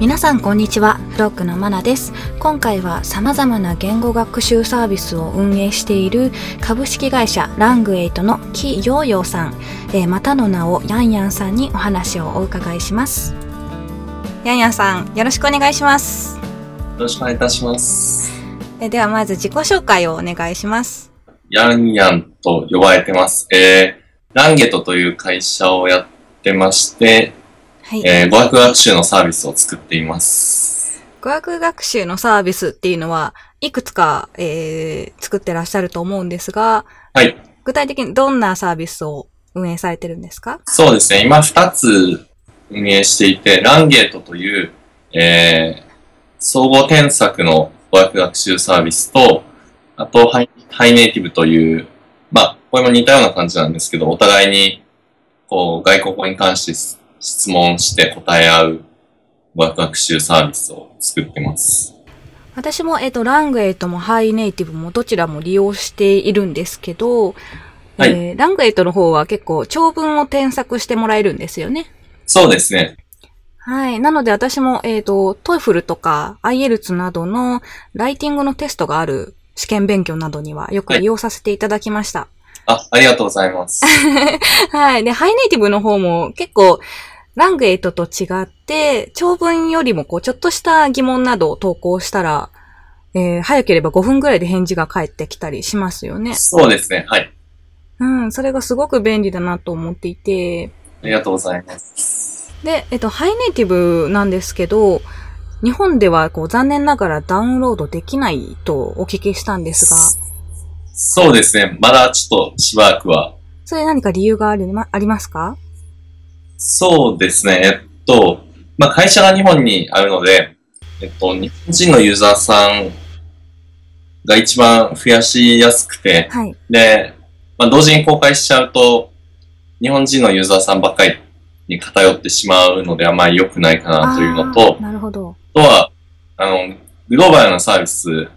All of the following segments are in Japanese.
皆さんこんにちは。フロックのマナです。今回は様々な言語学習サービスを運営している株式会社ラングエイトのキヨーヨーさん、えー、またの名をヤンヤンさんにお話をお伺いします。ヤンヤンさんよろしくお願いします。よろしくお願いいたします。えではまず自己紹介をお願いします。ヤンヤンと呼ばれてます。えー、ランゲットという会社をやってましてはい、えー、語学学習のサービスを作っています。語学学習のサービスっていうのは、いくつか、えー、作ってらっしゃると思うんですが、はい。具体的にどんなサービスを運営されてるんですか？そうですね。今2つ運営していて、ランゲートという、えー、総合添削の語学学習サービスと、あとハイ、ハイネイティブという、まあ、これも似たような感じなんですけど、お互いに、こう、外国語に関して質問して答え合う学習サービスを作ってます。私も、えっ、ー、と、ラングエイトもハイネイティブもどちらも利用しているんですけど、はい、えー、ラングエイトの方は結構長文を添削してもらえるんですよね。そうですね。はい。なので私も、えっ、ー、と、トイフルとか IELTS などのライティングのテストがある試験勉強などにはよく利用させていただきました。はい、あ、ありがとうございます。はい。で、ハイネイティブの方も結構ラングエイトと違って、長文よりもこう、ちょっとした疑問などを投稿したら、えー、早ければ5分ぐらいで返事が返ってきたりしますよね。そうですね、はい。うん、それがすごく便利だなと思っていて。ありがとうございます。で、えっと、ハイネイティブなんですけど、日本ではこう残念ながらダウンロードできないとお聞きしたんですが。そうですね。まだちょっとしばらくは。それ何か理由がある、ま、ありますか？そうですね。えっと、まあ、会社が日本にあるので、えっと、日本人のユーザーさんが一番増やしやすくて、はい、で、まあ、同時に公開しちゃうと、日本人のユーザーさんばっかりに偏ってしまうのであまり良くないかなというのと、なるほど。とは、あの、グローバルなサービス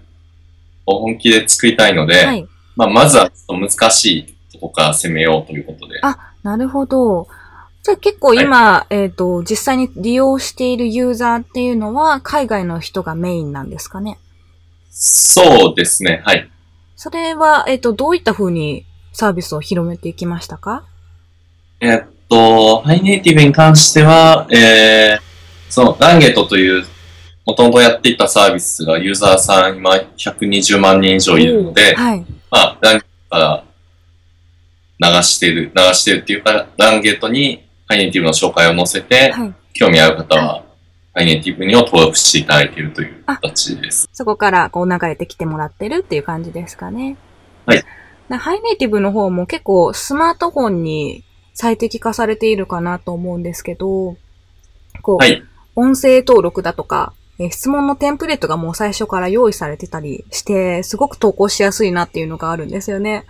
を本気で作りたいので、はい、まあ、まずはちょっと難しいとこから攻めようということで。あ、なるほど。じゃあ結構今、はい、えっ、ー、と、実際に利用しているユーザーっていうのは海外の人がメインなんですかね？そうですね、はい。それは、えっ、ー、と、どういった風にサービスを広めていきましたか？えっと、ハイネイティブに関しては、えー、その、ランゲットという、もともとやっていたサービスがユーザーさん今120万人以上いるので、はい、まあ、ランゲットから流してる、流してるっていうか、ランゲットにハイネイティブの紹介を載せて、はい、興味ある方は、ハイネイティブにを登録していただいているという形です。そこからこう流れてきてもらってるっていう感じですかね。はい。ハイネイティブの方も結構スマートフォンに最適化されているかなと思うんですけど、こう、はい、音声登録だとか、え質問のテンプレートがもう最初から用意されてたりして、すごく投稿しやすいなっていうのがあるんですよね。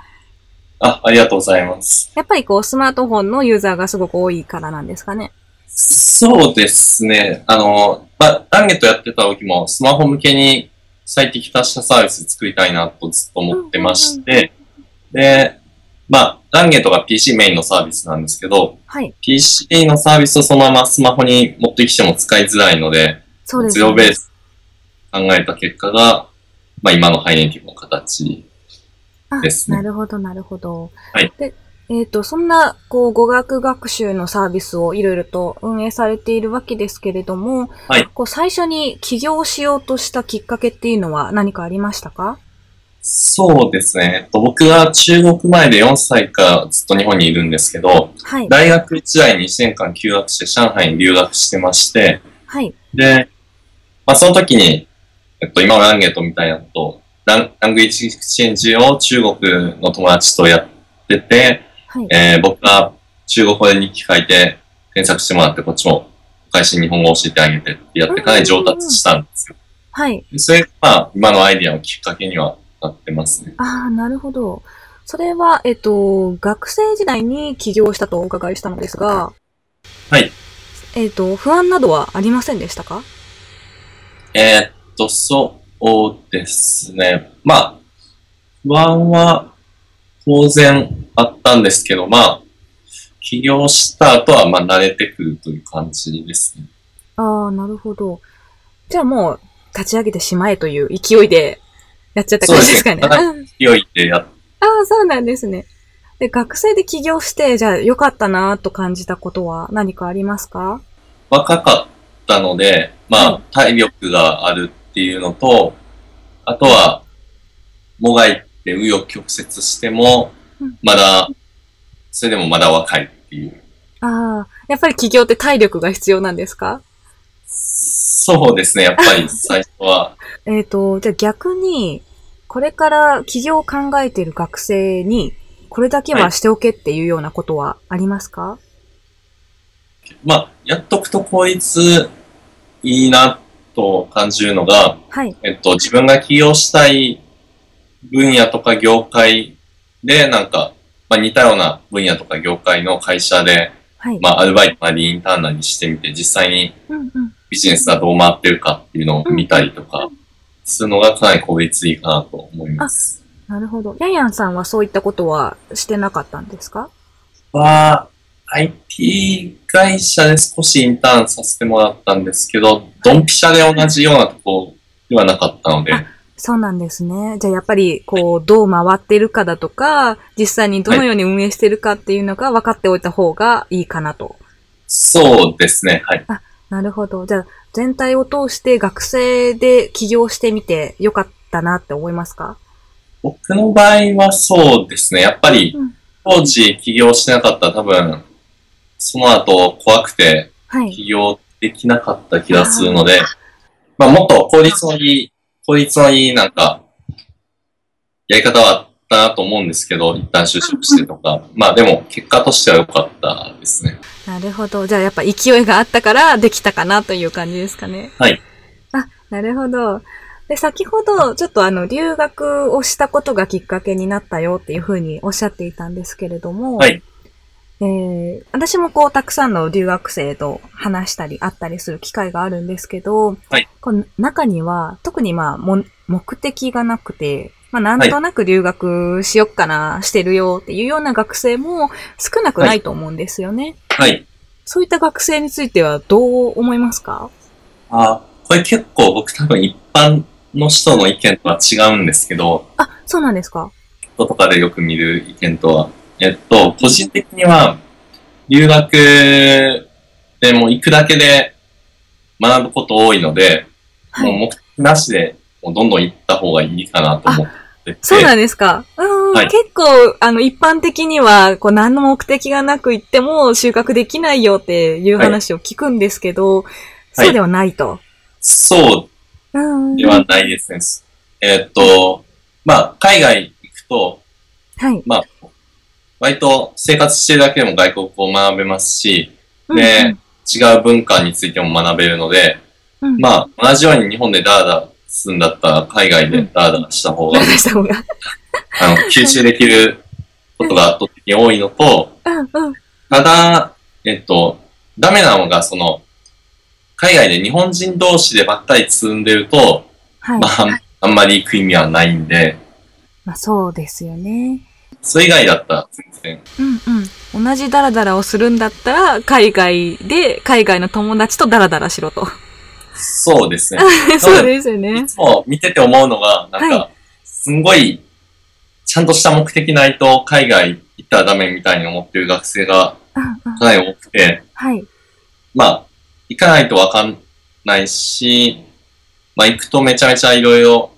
あ、ありがとうございます。やっぱりこう、スマートフォンのユーザーがすごく多いからなんですかね。そうですね。あの、まあ、ランゲットやってた時も、スマホ向けに最適化したサービス作りたいなとずっと思ってまして、で、まあ、ランゲットが PC メインのサービスなんですけど、はい、PC のサービスをそのままスマホに持ってきても使いづらいので、そうです、ね、ゼロベース考えた結果が、まあ今のハイネイティブの形ですね。なるほど、なるほど。はい。で、えっ、ー、と、そんな、こう、語学学習のサービスをいろいろと運営されているわけですけれども、はい。こう、最初に起業しようとしたきっかけっていうのは何かありましたか？そうですね。えっと、僕は中国前で4歳からずっと日本にいるんですけど、はい、大学時代に1年間休学して上海に留学してまして、はい、で、まあその時に、えっと、今のランゲートみたいなことランラングイッチエクチェンジを中国の友達とやってて、はい、えー、僕が中国語で日記書いて検索してもらって、こっちも会社に日本語を教えてあげてってやってかなり上達したんですよ。はい。それが、まあ、今のアイディアのきっかけにはなってますね。ああ、なるほど。それは、えっと、学生時代に起業したとお伺いしたのですが、はい。えっと、不安などはありませんでしたか？えー、っと、そうですね。まあ、不安は当然あったんですけど、まあ、起業した後はまあ慣れてくるという感じですね。ああ、なるほど。じゃあもう、立ち上げてしまえという勢いでやっちゃった感じですかね。ね 勢いでやっああ、そうなんですね。で、学生で起業して、じゃあ良かったなと感じたことは何かありますか？若かったので、まあ、体力があるっていうのと、あとは、もがいて紆余曲折しても、まだ、それでもまだ若いっていう。ああ、やっぱり起業って体力が必要なんですか？そうですね、やっぱり 最初は。えっと、じゃあ逆に、これから起業を考えている学生に、これだけはしておけっていうようなことはありますか、はい、まあ、やっとくと効率いいなと感じるのが、はい、えっと、自分が起業したい分野とか業界で、なんか、まあ、似たような分野とか業界の会社で、はい、まあ、アルバイトなりインターンなりしてみて、実際にビジネスがどう回ってるかっていうのを見たりとか、するのがかなり効率いいかなと思います。なるほど。ヤンヤンさんはそういったことはしてなかったんですか？は、IT 会社で少しインターンさせてもらったんですけど、ドンピシャで同じようなところではなかったので。そうなんですね。じゃあやっぱり、こう、どう回ってるかだとか、実際にどのように運営してるかっていうのが分かっておいた方がいいかなと。そうですね。はい。あ、なるほど。じゃあ、全体を通して学生で起業してみてよかったなって思いますか？僕の場合はそうですね。やっぱり、当時起業してなかったら多分、その後怖くて起業できなかった気がするので、はい、まあもっと効率のいい、効率のいいなんか、やり方はあったなと思うんですけど、一旦就職してとか、まあでも結果としては良かったですね。なるほど。じゃあやっぱ勢いがあったからできたかなという感じですかね。はい。あ、なるほど。で、先ほど、ちょっとあの、留学をしたことがきっかけになったよっていうふうにおっしゃっていたんですけれども、はい。えー、私もこう、たくさんの留学生と話したり、会ったりする機会があるんですけど、はい。この中には、特にまあ、も、目的がなくて、まあ、なんとなく留学しよっかな、してるよっていうような学生も少なくないと思うんですよね。はい。はい、そういった学生についてはどう思いますか？あ、これ結構僕多分一般の人の意見とは違うんですけど。あ、そうなんですか人とかでよく見る意見とは。えっと、個人的には、留学でも行くだけで学ぶこと多いので、はい、もう目的なしで、もうどんどん行った方がいいかなと思ってて。そうなんですか。うん、はい、結構、あの、一般的には、こう、何の目的がなく行っても収穫できないよっていう話を聞くんですけど、はい、そうではないと。そうではないですね。えー、っと、まあ、海外行くと、はい。まあ、割と生活してるだけでも外国を学べますし、で、うんうん、違う文化についても学べるので、うん、まあ、同じように日本でダーダーするんだったら、海外でダーダーした方が、うん、あの、吸収できることが圧倒的に多いのと、うんうん、ただ、えっと、ダメなのが、その、海外で日本人同士でばっかり積んでると、はい、まあ、あんまり行く意味はないんで。まあそうですよね。それ以外だったら全然。うんうん。同じダラダラをするんだったら、海外で、海外の友達とダラダラしろと。そうですね。そうですよね。いつも見てて思うのが、なんか、すんごい、ちゃんとした目的ないと海外行ったらダメみたいに思ってる学生がかなり多くて、はい。まあ、行かないとわかんないし、まあ行くとめちゃめちゃいろいろ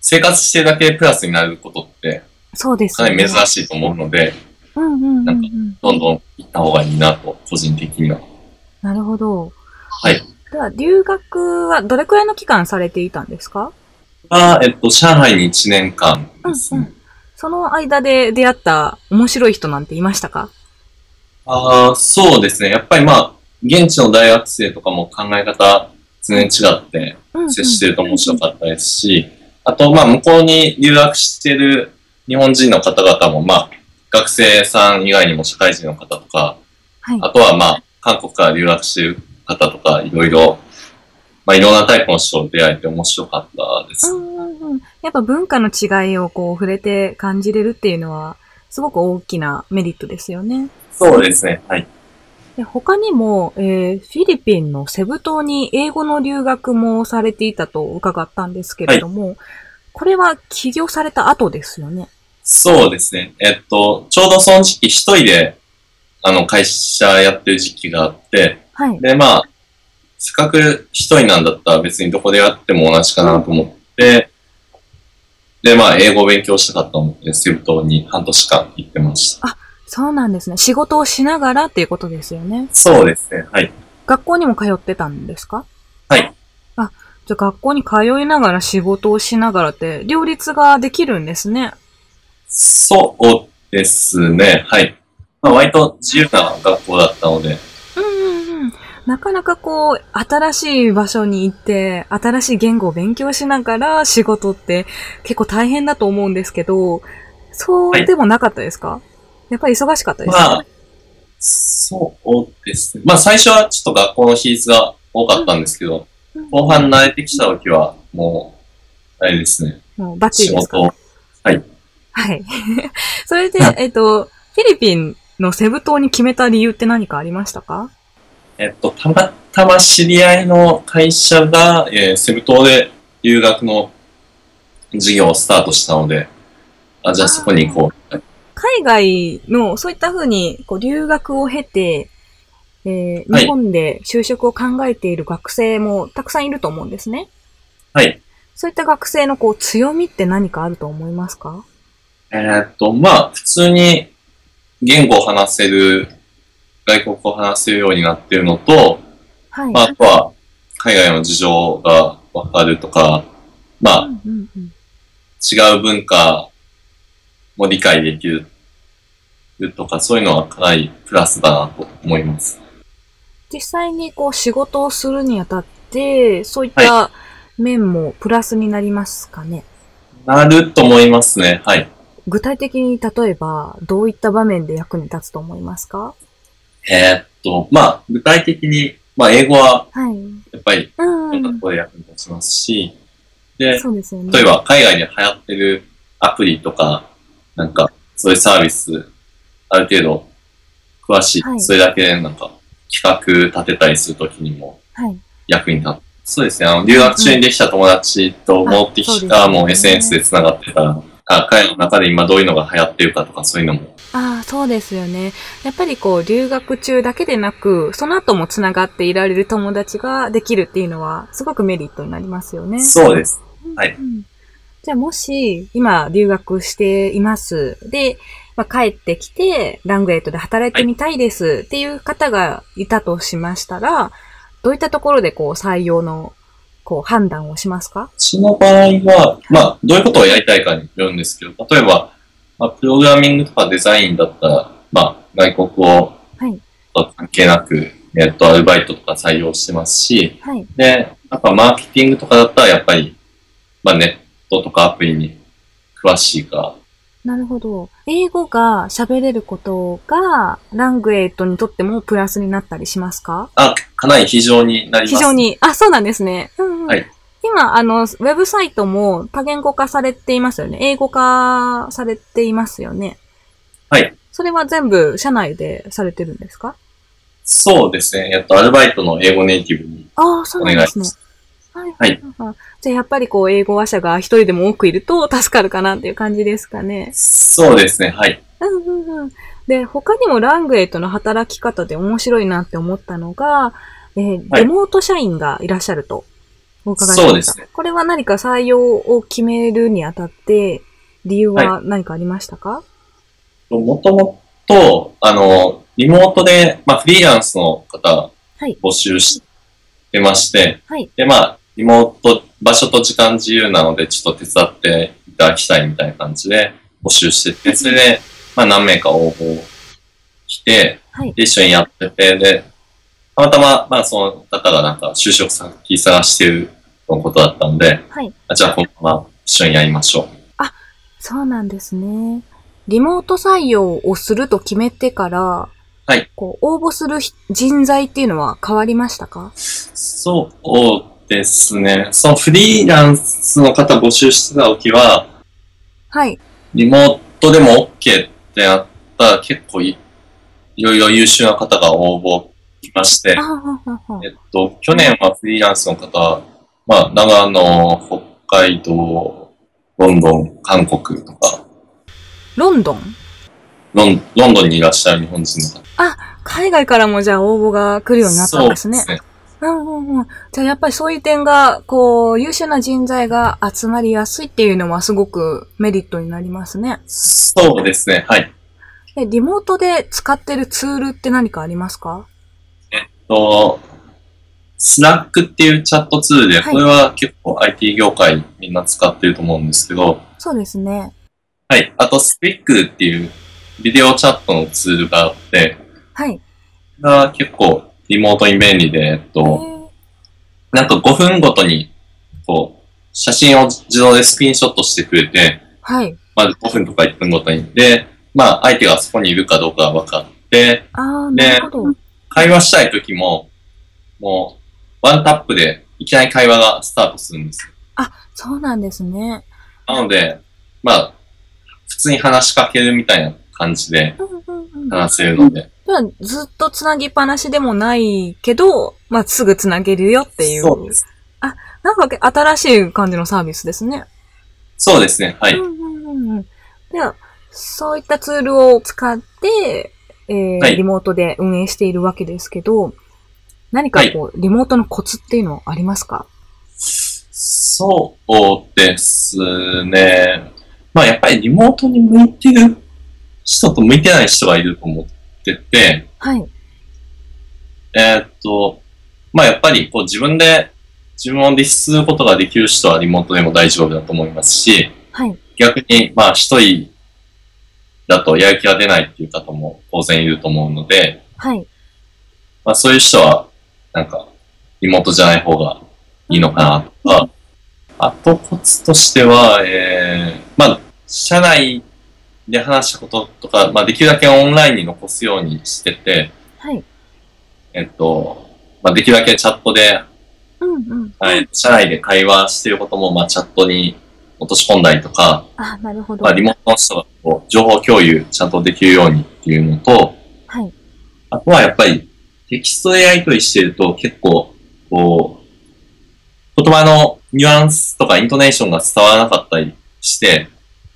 生活してるだけプラスになることって、そうですかなり珍しいと思うので、なんか、どんどん行った方がいいなと、個人的には。なるほど。はい。では、留学はどれくらいの期間されていたんですか？あえっと、上海に1年間ですね、うんうん。その間で出会った面白い人なんていましたか？ああ、そうですね。やっぱりまあ、現地の大学生とかも考え方全然違って接してると面白かったですし、あと、まあ、向こうに留学してる日本人の方々も、まあ、学生さん以外にも社会人の方とか、はい、あとは、まあ、韓国から留学してる方とか、いろいろ、まあ、いろんなタイプの人と出会えて面白かったです。やっぱ文化の違いをこう触れて感じれるっていうのは、すごく大きなメリットですよね。そうですね。はい。で他にも、えー、フィリピンのセブ島に英語の留学もされていたと伺ったんですけれども、はい、これは起業された後ですよね。そうですね。えっと、ちょうどその時期一人で、あの、会社やってる時期があって、はい。で、まあ、せっかく一人なんだったら別にどこでやっても同じかなと思って、で、まあ、英語を勉強したかったと思って、セブ島に半年間行ってました。あ、そうなんですね。仕事をしながらっていうことですよね。そうですね。はい。学校にも通ってたんですか？はい。あ、じゃあ学校に通いながら仕事をしながらって、両立ができるんですね。そうですね。はい。まあ、割と自由な学校だったので、なかなかこう、新しい場所に行って、新しい言語を勉強しながら仕事って結構大変だと思うんですけど、そうでもなかったですか、はい、やっぱり忙しかったですか、まあ、そうですね。まあ最初はちょっと学校の比率が多かったんですけど、うん、後半慣れてきた時はもう、あれですね。もうバッチリですか、ね、はい。はい。それで、えっと、フィリピンのセブ島に決めた理由って何かありましたか？えっと、たまたま知り合いの会社が、えー、セブ島で留学の事業をスタートしたので、あ、じゃあそこに行こう。海外の、そういったふうに、こう、留学を経て、えー、日本で就職を考えている学生もたくさんいると思うんですね。はい。そういった学生のこう強みって何かあると思いますか？えー、っと、まあ、普通に言語を話せる外国語を話せるようになっているのと、はい、まあ、あとは海外の事情がわかるとか、まあ、うんうんうん、違う文化も理解できるとか、そういうのはかなりプラスだなと思います。実際にこう仕事をするにあたって、そういった面もプラスになりますかね、はい、なると思いますね。はい。具体的に例えば、どういった場面で役に立つと思いますか？えー、っと、まあ、具体的に、まあ、英語は、やっぱり、いろん。なところで役に立ちますし、で、そうですね、例えば、海外で流行ってるアプリとか、なんか、そういうサービス、ある程度、詳しい、はい、それだけで、なんか、企画立てたりするときにも、役に立つ。はい、そうですね、あの、留学中にできた友達と持ってきた、もう SNS で繋がってたら、あ彼の中で今どういうのが流行ってるかとかそういうのも。ああ、そうですよね。やっぱりこう、留学中だけでなく、その後も繋がっていられる友達ができるっていうのは、すごくメリットになりますよね。そうです。はい。うん、じゃあもし、今留学しています。で、まあ、帰ってきて、ラングエイトで働いてみたいですっていう方がいたとしましたら、はい、どういったところでこう、採用のこう判断をしますか？その場合は、まあ、どういうことをやりたいかによるんですけど、例えば、まあ、プログラミングとかデザインだったら、まあ、外国語と関係なく、はい、えっと、アルバイトとか採用してますし、はい、で、やっぱマーケティングとかだったら、やっぱり、まあ、ネットとかアプリに詳しいかなるほど。英語が喋れることが、ラングエイトにとってもプラスになったりしますか？あ、かなり非常になります。非常に。あ、そうなんですね。うん、うん、はい。今、あの、ウェブサイトも多言語化されていますよね。英語化されていますよね。はい。それは全部社内でされてるんですか？そうですね。えっと、アルバイトの英語ネイティブにお願いします。はい。はい。じゃあやっぱりこう、英語話者が一人でも多くいると助かるかなっていう感じですかね。そうですね。はい。うんうんうん。で、他にもラングエイトの働き方で面白いなって思ったのが、えー、レモート社員がいらっしゃるとお伺いしました。そうですね。これは何か採用を決めるにあたって、理由は何かありましたか？もともと、あの、リモートで、まあ、フリーランスの方、募集してまして、はい、で、まあ、リモート、場所と時間自由なので、ちょっと手伝っていただきたいみたいな感じで募集してて、それで、まあ何名か応募して、はい、一緒にやってて、で、たまたま、まあその方がなんか就職先探してるのことだったんで、はい、じゃあこのまま一緒にやりましょう。あ、そうなんですね。リモート採用をすると決めてから、はい。こう、応募する人材っていうのは変わりましたか？そうですね。そのフリーランスの方募集してた時は、はい。リモートでも OK ってなったら結構いいろいろ優秀な方が応募来まして、えっと、去年はフリーランスの方、まあ、長野、北海道、ロンドン、韓国とか。ロンドン？ロンロンドンにいらっしゃる日本人の方。あ、海外からもじゃあ応募が来るようになったんですね。そうですね。うんうんうん。じゃあやっぱりそういう点が、こう、優秀な人材が集まりやすいっていうのはすごくメリットになりますね。そうですね、はい。え、リモートで使ってるツールって何かありますか？えっと、 Slack っていうチャットツールで、これは結構 IT 業界みんな使ってると思うんですけど。そうですね。はい。あと、スピックっていうビデオチャットのツールがあって、はい。が結構リモートに便利で、えっと、なんと5分ごとに、こう、写真を自動でスクリーンショットしてくれて、はい。まず5分とか1分ごとに。で、まあ、相手がそこにいるかどうかが分かって、あなるほど。会話したいときも、もう、ワンタップでいきなり会話がスタートするんですよ。あ、そうなんですね。なので、まあ、普通に話しかけるみたいな感じで話せるので。ずっとつなぎっぱなしでもないけど、まあ、すぐつなげるよっていう。そうです。あ、なんか新しい感じのサービスですね。そうですね、はい。うんうんうん、では、そういったツールを使って、えー、はい、リモートで運営しているわけですけど、何かこう、はい、リモートのコツっていうのありますか？そうですね。まあやっぱりリモートに向いてる人と向いてない人がいると思ってて、はい。えー、っと、まあやっぱりこう自分で自分を律することができる人はリモートでも大丈夫だと思いますし、はい。逆にまあ一人だとやる気が出ないっていう方も当然いると思うので、はい。まあそういう人はなんか、リモートじゃない方がいいのかなとか、あとコツとしては、えー、まあ、社内で話したこととか、まあ、できるだけオンラインに残すようにしてて、はい。えっと、まあ、できるだけチャットで、うんうん。はい、社内で会話してることも、まあ、チャットに落とし込んだりとか、あ、なるほど。まあ、リモートの人がこう情報共有ちゃんとできるようにっていうのと、はい。あとはやっぱり、テキストでやり取りしてると結構、こう、言葉のニュアンスとかイントネーションが伝わらなかったりして、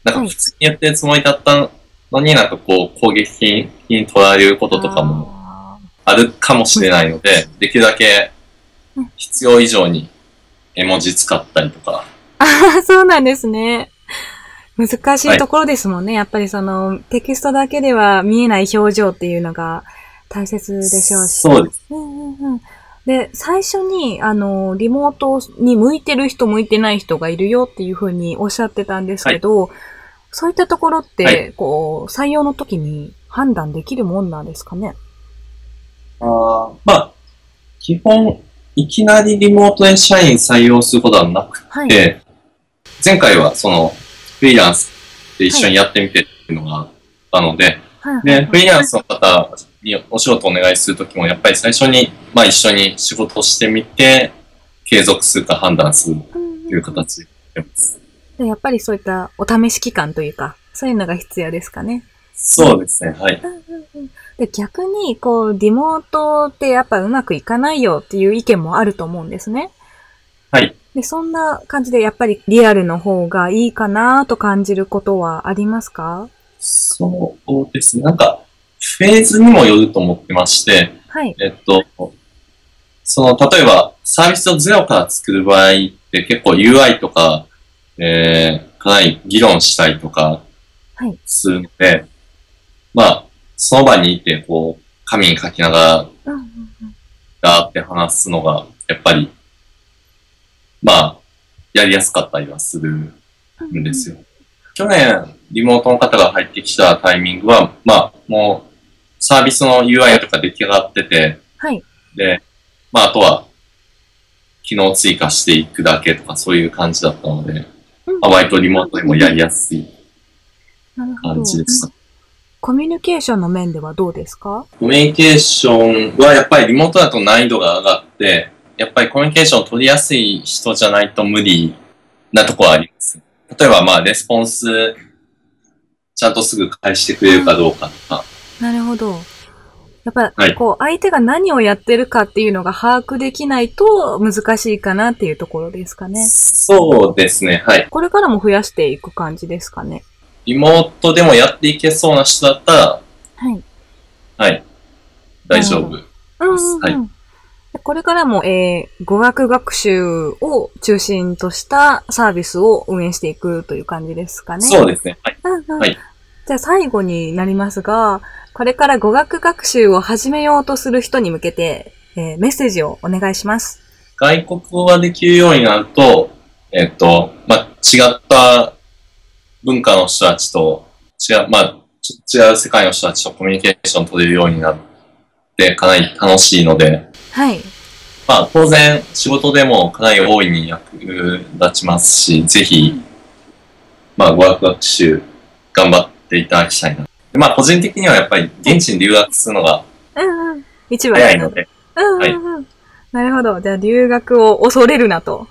なんか普通にやってるつもりだったのになんかこう攻撃的に取られることとかもあるかもしれないので、できるだけ必要以上に絵文字使ったりとか。ああ、そうなんですね。難しいところですもんね。はい、やっぱりそのテキストだけでは見えない表情っていうのが大切でしょうし。そうです。うんうんうん、で、最初に、あの、リモートに向いてる人、向いてない人がいるよっていうふうにおっしゃってたんですけど、はい、そういったところって、はい、こう、採用の時に判断できるもんなんですかね？あまあ、基本、いきなりリモートで社員採用することはなくて、はい、前回はその、フリーランスで一緒にやってみてっていうのがあったので、で、フリーランスの方にお仕事お願いするときも、やっぱり最初に、まあ一緒に仕事をしてみて、継続するか判断するという形でやってます。でやっぱりそういったお試し期間というか、そういうのが必要ですかね。そうですね、はい。で逆に、こう、リモートってやっぱうまくいかないよっていう意見もあると思うんですね。はい。で、そんな感じでやっぱりリアルの方がいいかなと感じることはありますか？そうですね。なんか、フェーズにもよると思ってまして、はい。えっと、その、例えば、サービスをゼロから作る場合って結構 UI とか、えー、かなり議論したりとか、するので、はい、まあ、その場にいて、こう、紙に書きながら、ガーって話すのが、やっぱり、まあ、やりやすかったりはするんですよ。去年、リモートの方が入ってきたタイミングは、まあ、もう、サービスの UI とか出来上がってて、はい。で、まあ、あとは、機能追加していくだけとか、そういう感じだったので、うん、まあ、割とリモートでもやりやすい感じでした。コミュニケーションの面ではどうですか？コミュニケーションはやっぱりリモートだと難易度が上がって、やっぱりコミュニケーションを取りやすい人じゃないと無理なところはあります。例えばまあ、レスポンス、ちゃんとすぐ返してくれるかどうかとか、なるほど。やっぱ、はい、こう、相手が何をやってるかっていうのが把握できないと難しいかなっていうところですかね。そうですね、はい。これからも増やしていく感じですかね。リモートでもやっていけそうな人だったら、はい。はい。大丈夫です。うんうんうん、はい。これからも、えー、語学学習を中心としたサービスを運営していくという感じですかね。そうですね。はい。うんうん、はい。じゃあ最後になりますが、これから語学学習を始めようとする人に向けて、えー、メッセージをお願いします。外国語ができるようになると、えっ、ー、と、まあ、違った文化の人たちと、違う、まあ、違う世界の人たちとコミュニケーション取れるようになってかなり楽しいので、はい。まあ、当然、仕事でもかなり大いに役立ちますし、ぜひ、まあ、語学学習頑張っていただきたいな。まあ、個人的にはやっぱり現地に留学するのが、うんうん。一番早いので。うんうん、うんはい、なるほど。じゃあ、留学を恐れるなと。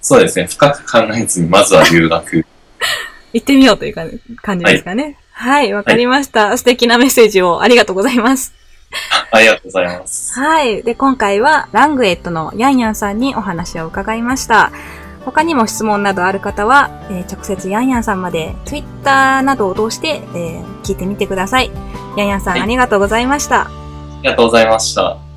そうですね。深く考えずに、まずは留学。行ってみようという感じですかね。はい、わ、はい、かりました、はい、素敵なメッセージをありがとうございます。ありがとうございます。はい。で、今回はラングエットのヤンヤンさんにお話を伺いました。他にも質問などある方は、えー、直接ヤンヤンさんまで Twitter などを通して、えー、聞いてみてください。ヤンヤンさん、はい、ありがとうございました。ありがとうございました。